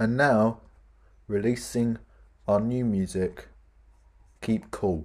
And now, releasing our new music, Keep Cool.